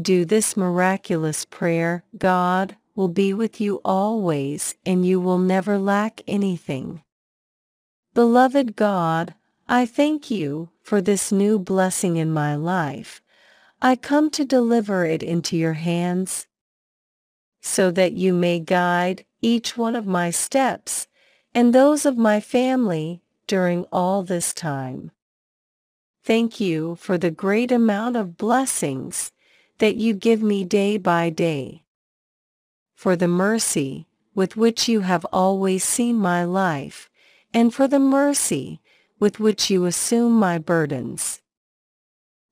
do this miraculous prayer, God will be with you always and you will never lack anything. Beloved God, I thank you for this new blessing in my life. I come to deliver it into your hands so that you may guide each one of my steps and those of my family during all this time. Thank you for the great amount of blessings that you give me day by day. For the mercy with which you have always seen my life, and for the mercy with which you assume my burdens.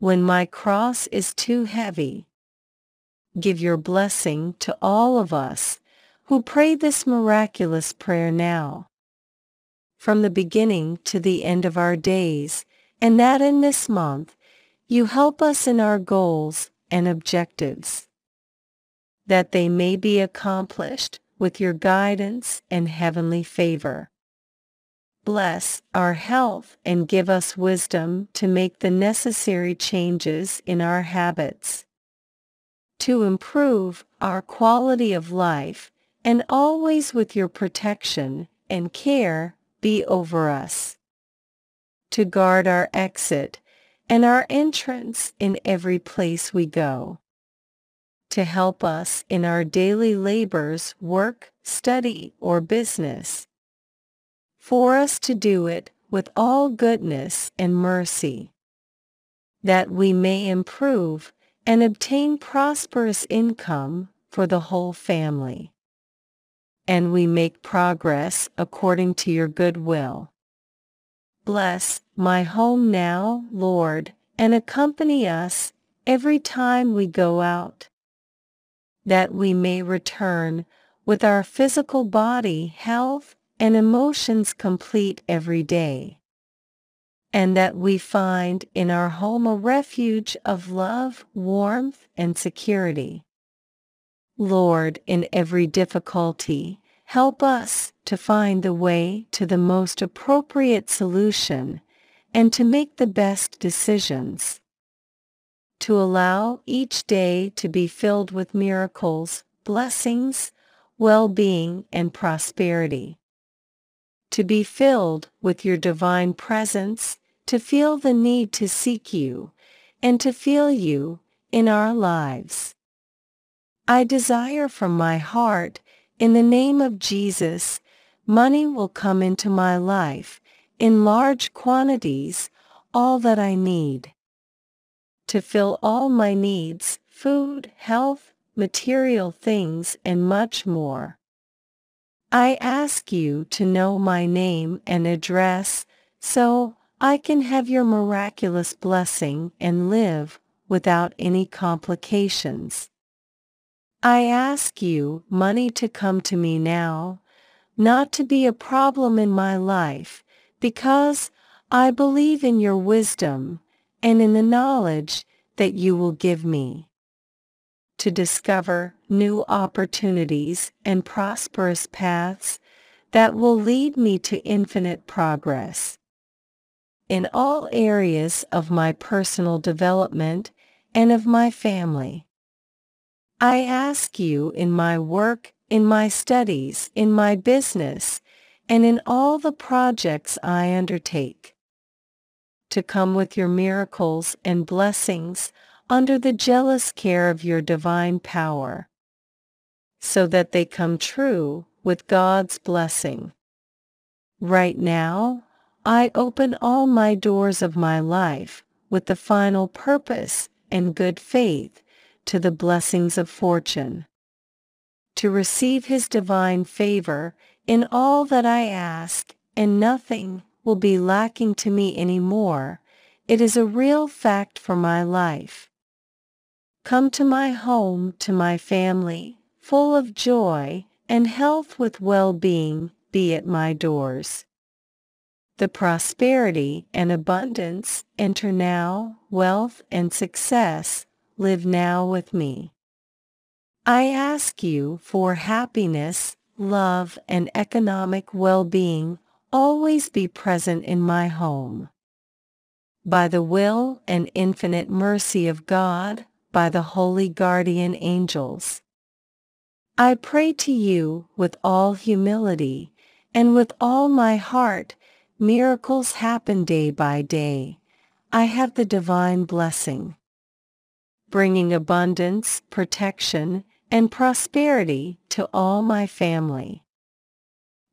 When my cross is too heavy, give your blessing to all of us who pray this miraculous prayer now. From the beginning to the end of our days, and that in this month, you help us in our goals and objectives, that they may be accomplished with your guidance and heavenly favor. Bless our health and give us wisdom to make the necessary changes in our habits. To improve our quality of life and always with your protection and care be over us. To guard our exit and our entrance in every place we go. To help us in our daily labors, work, study, or business. For us to do it with all goodness and mercy. That we may improve and obtain prosperous income for the whole family. And we make progress according to your good will. Bless my home now, Lord, and accompany us every time we go out, that we may return with our physical body, health, and emotions complete every day, and that we find in our home a refuge of love, warmth, and security. Lord, in every difficulty, help us to find the way to the most appropriate solution and to make the best decisions. To allow each day to be filled with miracles, blessings, well-being, and prosperity. To be filled with your divine presence, to feel the need to seek you, and to feel you in our lives. I desire from my heart, in the name of Jesus, money will come into my life in large quantities all that I need. To fill all my needs, food, health, material things, and much more. I ask you to know my name and address so I can have your miraculous blessing and live without any complications. I ask you money to come to me now not to be a problem in my life, because I believe in your wisdom and in the knowledge that you will give me. To discover new opportunities and prosperous paths that will lead me to infinite progress. In all areas of my personal development and of my family. I ask you in my work in my studies, in my business, and in all the projects I undertake. To come with your miracles and blessings under the jealous care of your divine power, so that they come true with God's blessing. Right now, I open all my doors of my life with the final purpose and good faith to the blessings of fortune to receive his divine favor in all that I ask, and nothing will be lacking to me any more. It is a real fact for my life. Come to my home, to my family, full of joy and health with well-being, be at my doors. The prosperity and abundance enter now, wealth and success live now with me. I ask you for happiness, love, and economic well-being always be present in my home. By the will and infinite mercy of God, by the holy guardian angels. I pray to you with all humility and with all my heart, miracles happen day by day. I have the divine blessing, bringing abundance, protection, and prosperity to all my family.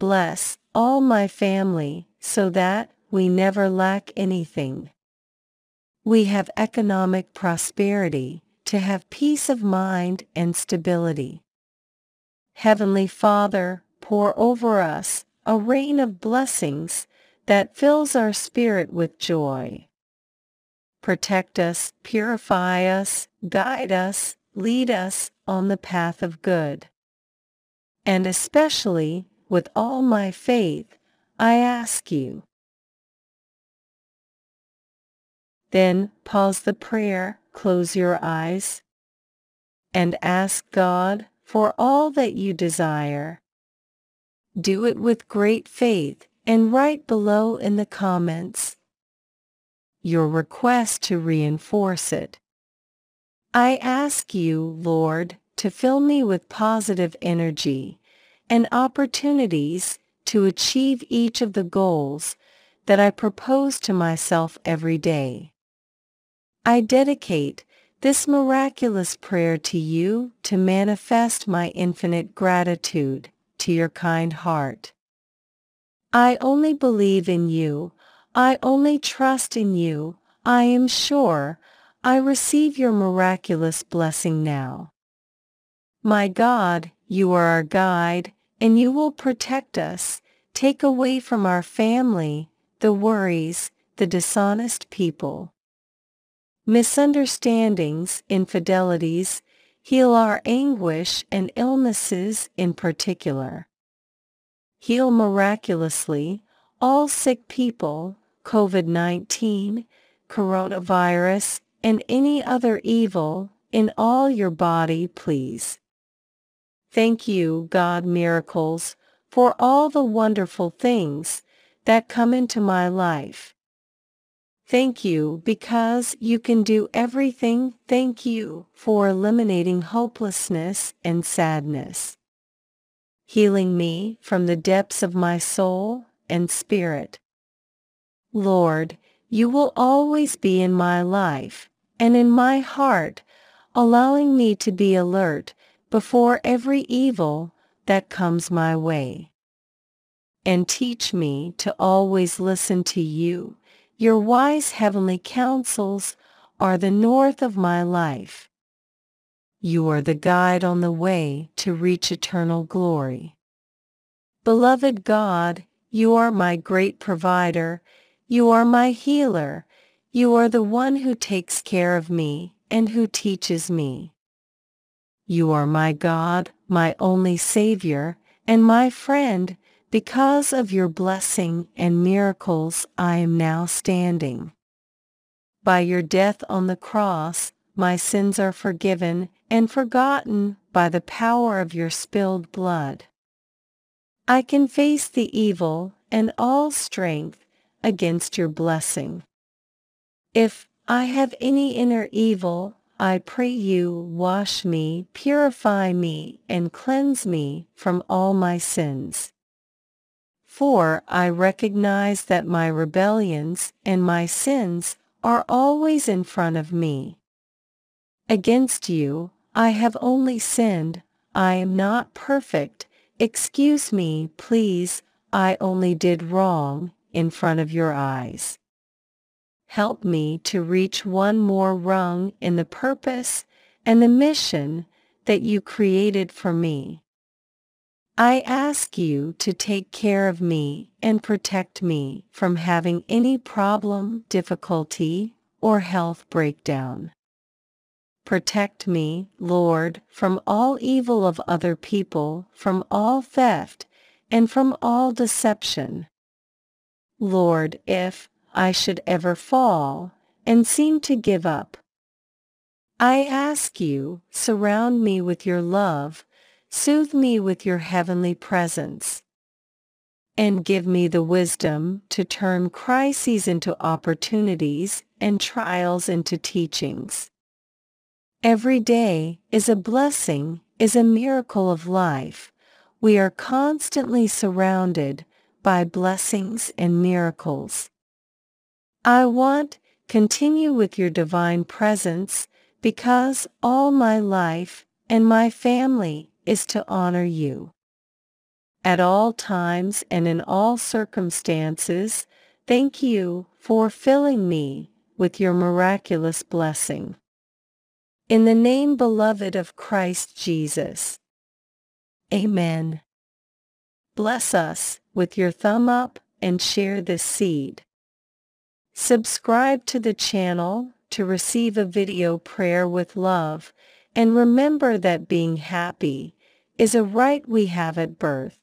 Bless all my family so that we never lack anything. We have economic prosperity to have peace of mind and stability. Heavenly Father, pour over us a rain of blessings that fills our spirit with joy. Protect us, purify us, guide us, lead us on the path of good. And especially, with all my faith, I ask you. Then pause the prayer, close your eyes, and ask God for all that you desire. Do it with great faith and write below in the comments your request to reinforce it. I ask you, Lord, to fill me with positive energy and opportunities to achieve each of the goals that I propose to myself every day. I dedicate this miraculous prayer to you to manifest my infinite gratitude to your kind heart. I only believe in you. I only trust in you. I am sure I receive your miraculous blessing now. My God, you are our guide, and you will protect us, take away from our family the worries, the dishonest people misunderstandings, infidelities, heal our anguish and illnesses in particular. Heal miraculously all sick people, COVID-19, coronavirus, and any other evil in all your body, please. Thank you, God miracles, for all the wonderful things that come into my life. Thank you because you can do everything. Thank you for eliminating hopelessness and sadness. Healing me from the depths of my soul and spirit. Lord, you will always be in my life and in my heart, allowing me to be alert before every evil that comes my way. And teach me to always listen to you your wise heavenly counsels are the north of my life. You are the guide on the way to reach eternal glory. Beloved God, you are my great provider. You are my healer. You are the one who takes care of me and who teaches me. You are my God, my only Savior, and my friend, because of your blessing and miracles I am now standing. By your death on the cross, my sins are forgiven and forgotten by the power of your spilled blood. I can face the evil and all strength against your blessing. If I have any inner evil, I pray you wash me, purify me, and cleanse me from all my sins. For I recognize that my rebellions and my sins are always in front of me. Against you, I have only sinned. I am not perfect. Excuse me, please. I only did wrong in front of your eyes. Help me to reach one more rung in the purpose and the mission that you created for me. I ask you to take care of me and protect me from having any problem, difficulty, or health breakdown. Protect me, Lord, from all evil of other people, from all theft, and from all deception. Lord, if I should ever fall and seem to give up, I ask you, surround me with your love Soothe me with your heavenly presence. And give me the wisdom to turn crises into opportunities and trials into teachings. Every day is a blessing, is a miracle of life. We are constantly surrounded by blessings and miracles. I want continue with your divine presence because all my life and my family is to honor you. At all times and in all circumstances, thank you for filling me with your miraculous blessing. In the name beloved of Christ Jesus. Amen. Bless us with your thumb up and share this seed. Subscribe to the channel to receive a video prayer with love and remember that being happy is a right we have at birth.